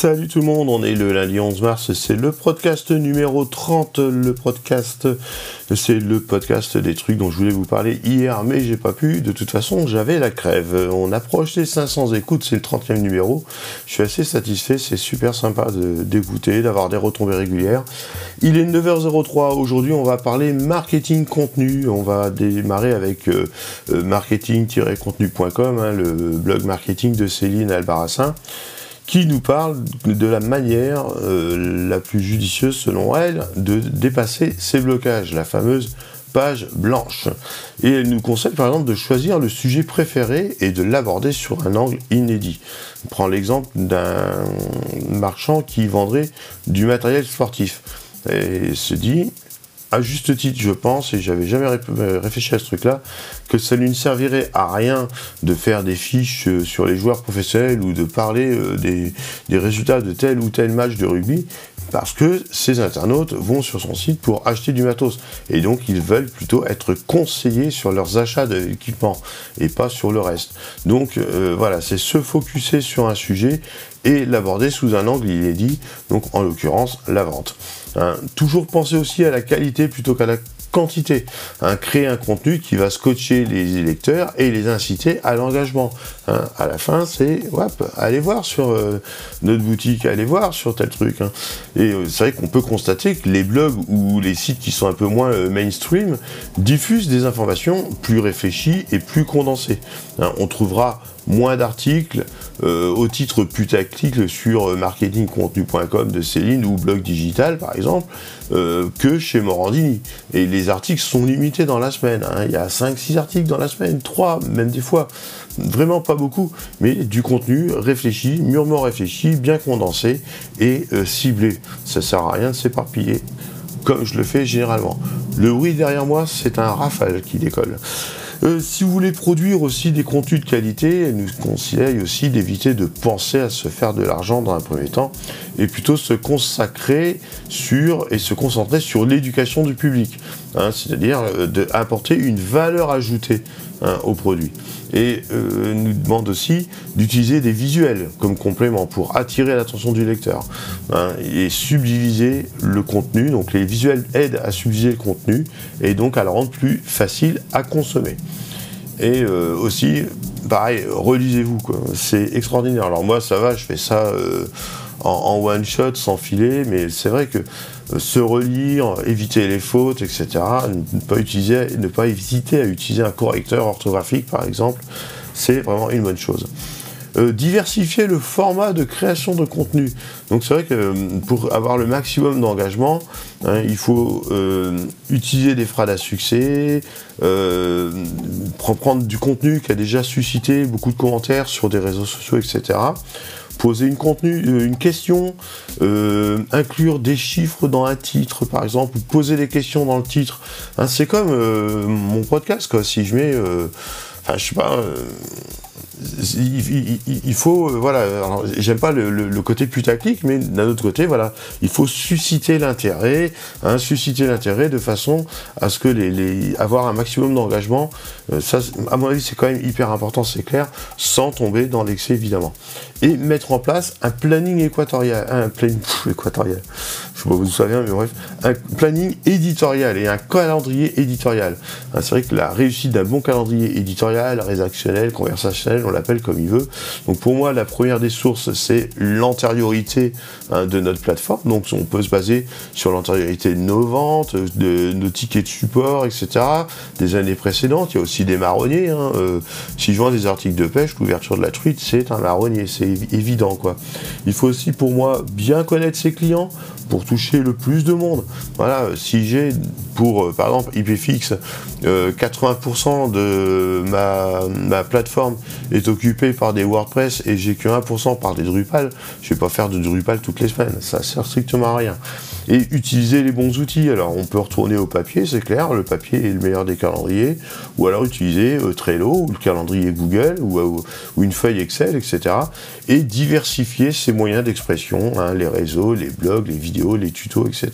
Salut tout le monde, on est le lundi 11 mars, c'est le podcast numéro 30, le podcast, c'est le podcast des trucs dont je voulais vous parler hier, mais j'ai pas pu, de toute façon j'avais la crève. On approche les 500 écoutes, c'est le 30e numéro, je suis assez satisfait, c'est super sympa d'écouter, d'avoir des retombées régulières. Il est 9h03, aujourd'hui on va parler marketing contenu, on va démarrer avec euh, euh, marketing-contenu.com, hein, le blog marketing de Céline Albarassin qui nous parle de la manière euh, la plus judicieuse selon elle de dépasser ces blocages, la fameuse page blanche. Et elle nous conseille par exemple de choisir le sujet préféré et de l'aborder sur un angle inédit. On prend l'exemple d'un marchand qui vendrait du matériel sportif et se dit à juste titre, je pense, et j'avais jamais euh, réfléchi à ce truc-là, que ça ne servirait à rien de faire des fiches euh, sur les joueurs professionnels ou de parler euh, des, résultats de tel ou tel match de rugby, parce que ces internautes vont sur son site pour acheter du matos. Et donc, ils veulent plutôt être conseillés sur leurs achats d'équipement et pas sur le reste. Donc, voilà, c'est se focuser sur un sujet et l'aborder sous un angle inédit, donc en l'occurrence la vente. Hein, toujours penser aussi à la qualité plutôt qu'à la quantité. Hein, créer un contenu qui va scotcher les lecteurs et les inciter à l'engagement. Hein, à la fin, c'est allez voir sur euh, notre boutique, allez voir sur tel truc. Et euh, c'est vrai qu'on peut constater que les blogs ou les sites qui sont un peu moins euh, mainstream diffusent des informations plus réfléchies et plus condensées. on trouvera moins d'articles euh, au titre putaclic sur marketingcontenu.com de Céline ou blog digital par exemple euh, que chez Morandini. Et les articles sont limités dans la semaine. Hein. Il y a 5-6 articles dans la semaine, 3 même des fois. Vraiment pas beaucoup, mais du contenu réfléchi, mûrement réfléchi, bien condensé et euh, ciblé. Ça sert à rien de s'éparpiller comme je le fais généralement. Le oui derrière moi, c'est un rafale qui décolle. Euh, si vous voulez produire aussi des contenus de qualité, elle nous conseille aussi d'éviter de penser à se faire de l'argent dans un premier temps et plutôt se consacrer sur et se concentrer sur l'éducation du public, hein, c'est-à-dire euh, d'apporter une valeur ajoutée hein, au produit. Et euh, nous demande aussi d'utiliser des visuels comme complément pour attirer l'attention du lecteur hein, et subdiviser le contenu. Donc les visuels aident à subdiviser le contenu et donc à le rendre plus facile à consommer. Et euh, aussi, pareil, relisez-vous, c'est extraordinaire. Alors moi, ça va, je fais ça euh, en, one shot, sans filer, mais c'est vrai que se relire, éviter les fautes, etc., ne pas, utiliser, ne pas hésiter à utiliser un correcteur orthographique, par exemple, c'est vraiment une bonne chose. Euh, diversifier le format de création de contenu. Donc c'est vrai que euh, pour avoir le maximum d'engagement, hein, il faut euh, utiliser des phrases à succès, prendre du contenu qui a déjà suscité beaucoup de commentaires sur des réseaux sociaux, etc poser une, contenu, une question, inclure des chiffres dans un titre, par exemple, ou poser des questions dans le titre. Hein, c'est comme mon podcast, quoi. Si je mets, enfin, je sais pas, il, faut, euh, voilà, j'aime pas le, côté putaclic, mais d'un autre côté, voilà, il faut susciter l'intérêt, hein, susciter l'intérêt de façon à ce que les, avoir un maximum d'engagement. Euh, ça, à mon avis, c'est quand même hyper important, c'est clair, sans tomber dans l'excès évidemment. Et mettre en place un planning équatorial, un planning équatorial. Je sais pas vous vous souvenez, mais bref, un planning éditorial et un calendrier éditorial. Hein, c'est vrai que la réussite d'un bon calendrier éditorial, rédactionnel, conversationnel, on l'appelle comme il veut. Donc pour moi, la première des sources, c'est l'antériorité hein, de notre plateforme. Donc on peut se baser sur l'antériorité de nos ventes, de nos tickets de support, etc. Des années précédentes. Il y a aussi des marronniers. Hein. Euh, si je vois des articles de pêche, l'ouverture de la truite, c'est un marronnier, c'est évident quoi. Il faut aussi pour moi bien connaître ses clients pour toucher le plus de monde. Voilà, si j'ai pour euh, par exemple IPFix 80% euh, de ma, ma plateforme est occupé par des WordPress et j'ai que 1% par des Drupal, je vais pas faire de Drupal toutes les semaines, ça sert strictement à rien. Et utiliser les bons outils, alors on peut retourner au papier, c'est clair, le papier est le meilleur des calendriers, ou alors utiliser euh, Trello, ou le calendrier Google, ou, une feuille Excel, etc. Et diversifier ses moyens d'expression, hein, les réseaux, les blogs, les vidéos, les tutos, etc.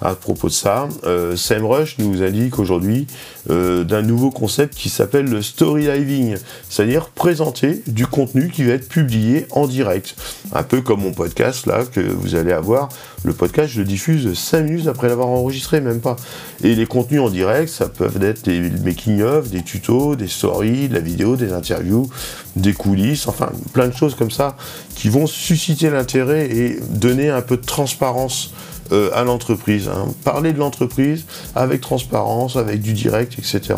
à propos de ça. Euh, SEMrush nous indique aujourd'hui euh, d'un nouveau concept qui s'appelle le story living, c'est-à-dire présenter du contenu qui va être publié en direct. Un peu comme mon podcast là que vous allez avoir. Le podcast, je le diffuse 5 minutes après l'avoir enregistré, même pas. Et les contenus en direct, ça peuvent être des making-of, des tutos, des stories, de la vidéo, des interviews, des coulisses, enfin plein de choses comme ça qui vont susciter l'intérêt et donner un peu de transparence euh, à l'entreprise. Hein. Parler de l'entreprise avec transparence, avec du direct, etc.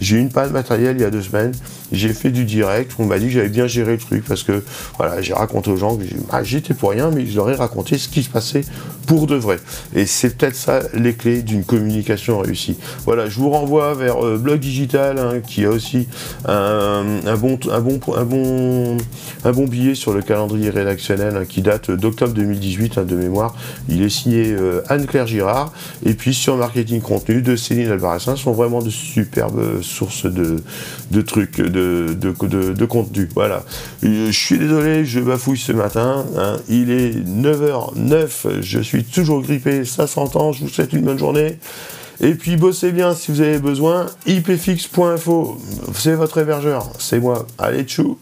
J'ai eu une panne matérielle il y a deux semaines. J'ai fait du direct. On m'a dit que j'avais bien géré le truc parce que voilà, j'ai raconté aux gens que ah, j'étais pour rien, mais je leur ai raconté ce qui se passait pour de vrai. Et c'est peut-être ça les clés d'une communication réussie. Voilà, je vous renvoie vers euh, Blog Digital hein, qui a aussi un, bon, billet sur le calendrier rédactionnel hein, qui date d'octobre 2018 de mémoire. Il est signé euh, Anne-Claire Girard, et puis sur marketing contenu de Céline Alvarez. sont vraiment de superbes sources de, trucs, de, contenu. Voilà. Euh, je suis désolé, je bafouille ce matin. Hein. Il est 9h09, je suis toujours grippé, ça s'entend. Je vous souhaite une bonne journée. Et puis bossez bien si vous avez besoin. ipfix.info, c'est votre hébergeur, c'est moi. Allez, tchou